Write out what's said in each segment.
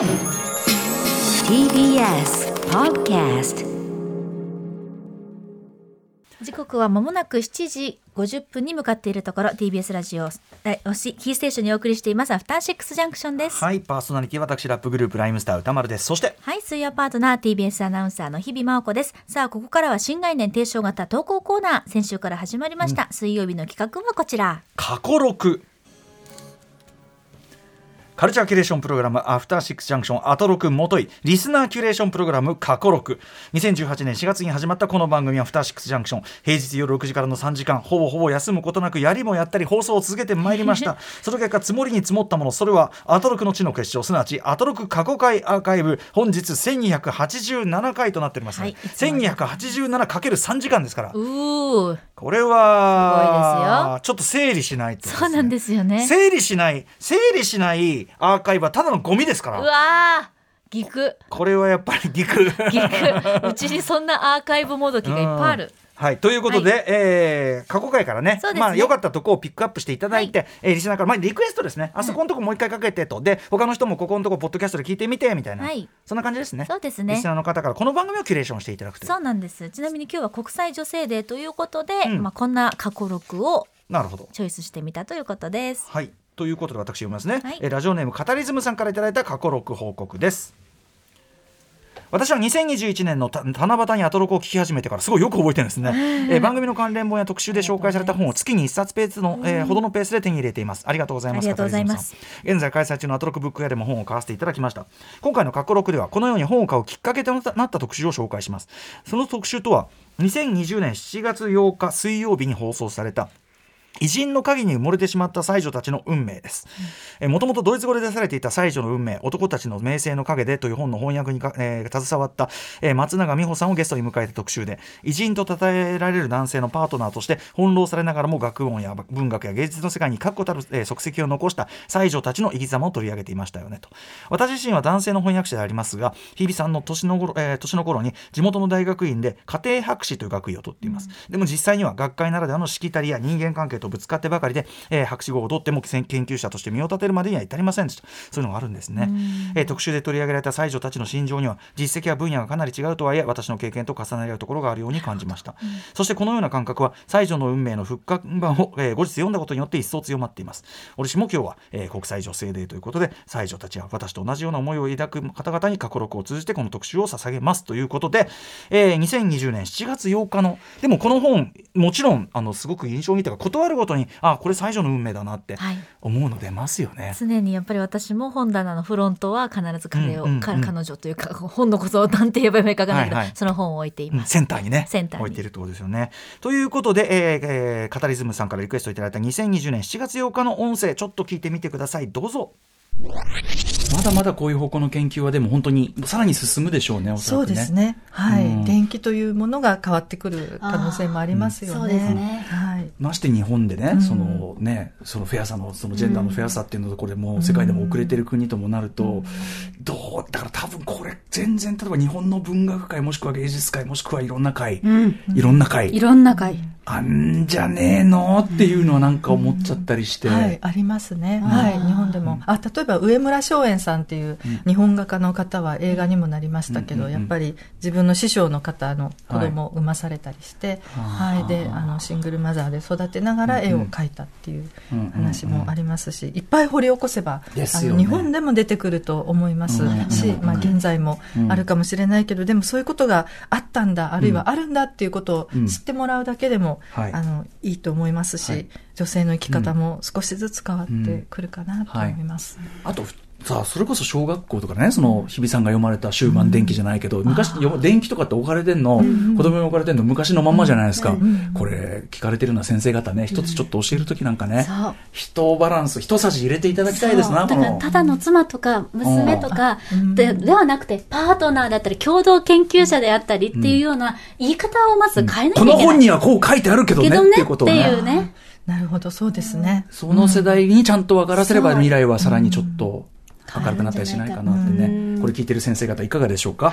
TBS Podcast 時刻は間もなく7時50分に向かっているところ TBS ラジオえおしキーステーションにお送りしていますアフターシックスジャンクションです。はいパーソナリティ私ラップグループライムスター歌丸です。そしてはい水曜パートナー TBS アナウンサーの日々真央子です。さあここからは新概念提唱型投稿コーナー先週から始まりました、水曜日の企画はこちら。過去録カルチャーキュレーションプログラムアフターシックスジャンクションアトロクもといリスナーキュレーションプログラム過去録2018年4月に始まったこの番組アフターシックスジャンクション平日夜6時からの3時間ほぼほぼ休むことなくやりもやったり放送を続けてまいりました。その結果積もりに積もったものそれはアトロクの地の結晶すなわちアトロク過去回アーカイブ本日1287回となっております、はいね 1287×3 時間ですから。うー。これはすごいですちょっと整理しないと、そうなんですよね。整理しない整理しないアーカイブはただのゴミですかうらわーギク。これはやっぱりギク。ギク。うちにそんなアーカイブもどきがいっぱいある。はい、ということで、はえー過去回からねね。まあ良かったとこをピックアップしていただいて、えーリスナーから、まあ、リクエストですね。あそこのとこもう一回かけてと、で他の人もここのとこポッドキャストで聞いてみてみたいな、はい。そんな感じですね。そうですね。リスナーの方からこの番組をキュレーションしていただくという。そうなんです。ちなみに今日は国際女性デーということで、うん。まあこんな過去録をなるほど。チョイスしてみたということです。はいということで私読みますね、はい。えーラジオネームカタリズムさんからいただいた過去録報告です。私は2021年のた七夕にアトロクを聞き始めてからすごいよく覚えてるんですね、えー番組の関連本や特集で紹介された本を月に1冊ペースの、えーほどのペースで手に入れています。ありがとうございますありがとうございます。カタリズムさん。現在開催中のアトロクブック屋でも本を買わせていただきました。今回の過去録ではこのように本を買うきっかけとなった特集を紹介します。その特集とは2020年7月8日水曜日に放送された偉人の影に埋もれてしまった才女たちの運命です。もともとドイツ語で出されていた才女の運命、男たちの名声の影でという本の翻訳にか、えー携わった、えー松永美穂さんをゲストに迎えた特集で、偉人と称えられる男性のパートナーとして翻弄されながらも学問や文学や芸術の世界に確固たる、えー足跡を残した才女たちの生き様を取り上げていましたよねと。私自身は男性の翻訳者でありますが、日比さんの年の頃、えー年の頃に地元の大学院で家庭博士という学位を取っています。でも実際には学会ならではのしきたりや人間関係とぶつかってばかりで、えー博士号を取っても研究者として身を立てるまでには至りませんでした。そういうのがあるんですね。えー特集で取り上げられた才女たちの心情には実績や分野がかなり違うとはいえ私の経験と重なり合うところがあるように感じました。そしてこのような感覚は才女の運命の復活版を、えー後日読んだことによって一層強まっています。私も今日は、えー国際女性デーということで才女たちは私と同じような思いを抱く方々に過去録を通じてこの特集を捧げますということで、えー2020年7月8日のでもこの本もちろんあのすごく印象にというか断るごとにあこれ才女の運命だなってはい思うの出ますよね。常にやっぱり私も本棚のフロントは必ず彼を、うんうんうんか彼女というか本のことをなんて言えばいいかわかんないけど、はいはいその本を置いていうんます。センターにねセンターに置いているってことですよね。ということで、えーえーカタリズムさんからリクエストいただいた2020年7月8日の音声ちょっと聞いてみてくださいどうぞ。まだまだこういう方向の研究はでも本当にさらに進むでしょうねおそそうらくね。ですね。はい、うん電気というものが変わってくる可能性もありますよね。あーそうですねはい。まして日本でね、うん。そのね、そのフェアさの、そのジェンダーのフェアさっていうのとこれもう世界でも遅れてる国ともなると、どう、だから多分これ全然、例えば日本の文学界もしくは芸術界もしくはいろんな会、うん。いろんな会、いろんな回。あんじゃねえのっていうのはなんか思っちゃったりして。はい、ありますね。はい、日本でも。あ、例えば上村松園さんっていう日本画家の方は映画にもなりましたけど、やっぱり自分の師匠の方の子供を産まされたりして、はいはい、で、あの、シングルマザーで育てながら絵を描いたっていう話もありますし、いっぱい掘り起こせば、あの、日本でも出てくると思いますうんし、うんまあ現在もあるかもしれないけど、でもそういうことがあったんだ、あるいはあるんだっていうことを知ってもらうだけでも、はい。あの、いいと思いますし、はい女性の生き方も少しずつ変わってくるかなと思います。あと、さあ、それこそ小学校とかね、その、日比さんが読まれた終盤電気じゃないけど、昔、よ電気とかって置かれてんの、子供に置かれてんの昔のまんまじゃないですか。これ、聞かれてるような先生方ね、一つちょっと教えるときなんかね。人バランス、一さじ入れていただきたいですな、だから、この。ただの妻とか娘とかうん。でではなくて、パートナーだったり、共同研究者であったりっていうような言い方をまず変えなきゃこいけない。の本にはこう書いてあるけどね、ってけどね。っていうことをね。なるほど、そうですね。その世代にちゃんと分からせれば未来はさらにちょっと明るくなったりしないかなってうん。ね。これ聞いてる先生方いかがでしょうか？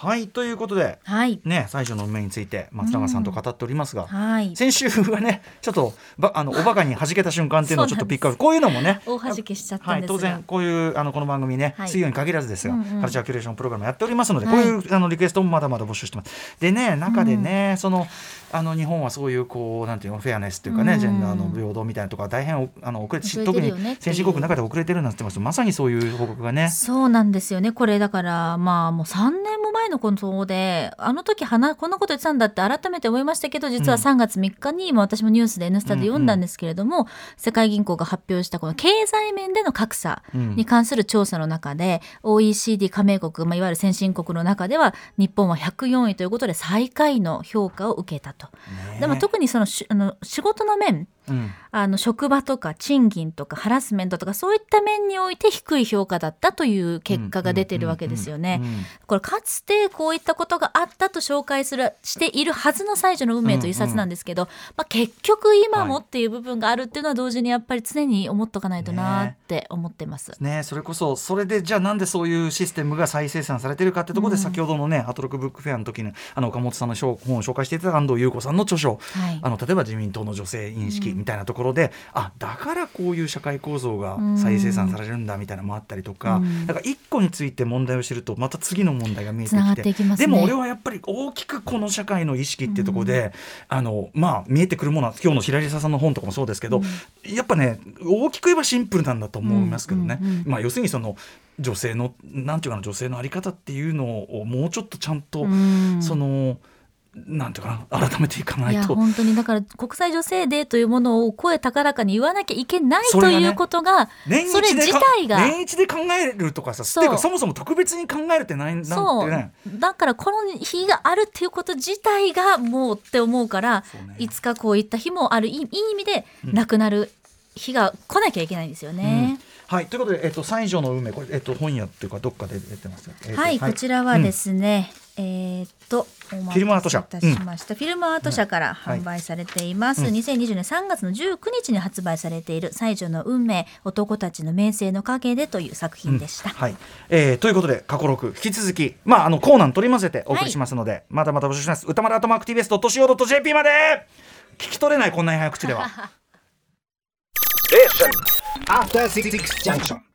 はいということではい。ね最初の運命について松永さんと語っておりますが、はい。先週はねちょっとばあのおバカに弾けた瞬間っていうのをちょっとピックアップこういうのもね大弾けしちゃったはい、んですが。当然こういうあのこの番組ね、はい水曜に限らずですが、うんうんカルチャーキュレーションプログラムやっておりますので、はいこういうあのリクエストもまだまだ募集してます。でね中でね、そのあの日本はそういうこうなんていうのフェアネスっていうかね、うんジェンダーの平等みたいなとか大変おあの遅れて特に先進国の中で遅れてるなんて言ってますまさにそういう報告がね。そうなんですよね。これだから、まあもう3年も前のことで、あの時話、こんなこと言ってたんだって改めて思いましたけど、実はうん。3月3日に、まあ私もニュースで N スタで読んだんですけれども、世界銀行が発表したこの経済面での格差うん。に関する調査の中で、OECD 加盟国、まあ、いわゆる先進国の中では、日本は104位ということで最下位の評価を受けたと。ねでも特にそのしあの仕事の面、うん。あの職場とか賃金とかハラスメントとかそういった面において低い評価だったという結果が出てるわけですよね。うん。うんうんこれかつてこういったことがあったと紹介するしているはずの最初の運命という冊なんですけど、まあ、結局今もっていう部分があるっていうのは同時にやっぱり常に思っとかないとなって思ってます。ね、それこそそれでじゃあなんでそういうシステムが再生産されてるかってところで、先ほどのねアトロクブックフェアの時にあの岡本さんの本を紹介していた安藤優子さんの著書。はい。あの例えば自民党の女性認識みたいなところで、あだからこういう社会構造が再生産されるんだみたいなのもあったりとか、うん。だから一個について問題を知るとまた次の問題が見えてきてね。でも俺はやっぱり大きくこの社会の意識っていうところで、あのまあ見えてくるものは今日の平沢さんの本とかもそうですけど、やっぱね大きく言えばシンプルなんだと思いますけどね、うんうんうん。まあ要するにその女性のなんていうかな女性のあり方っていうのをもうちょっとちゃんと、うん。そのなんていうかな改めていかないいと。や本当にだから国際女性デーというものを声高らかに言わなきゃいけないねということが年それ自一でか体が年一で考えるとかさそそもそも特別に考えるってないなんてそう。ねだからこの日があるっていうこと自体がもうって思うからね。いつかこういった日もある。いいいい意味でなくなる日が来なきゃいけないんですよね。はいということで、えっと、西条の運命これ、えっと、本屋っていうかどっかで出てますよ、えっとはい、こちらはですね、えーっとお待たせフィルムアート社。いたしました、フィルムアート社からはい販売されています、うん。2020年3月の19日に発売されている「西条の運命男たちの名声の陰で」という作品でした。はい、えーということで過去6引き続き、まあ、あのコーナーに取り混ぜてお送りしますので、まだまだ募集します。歌丸アートマーク TBS.CO.JP まで。聞き取れないこんなに早口では。After Six Junction.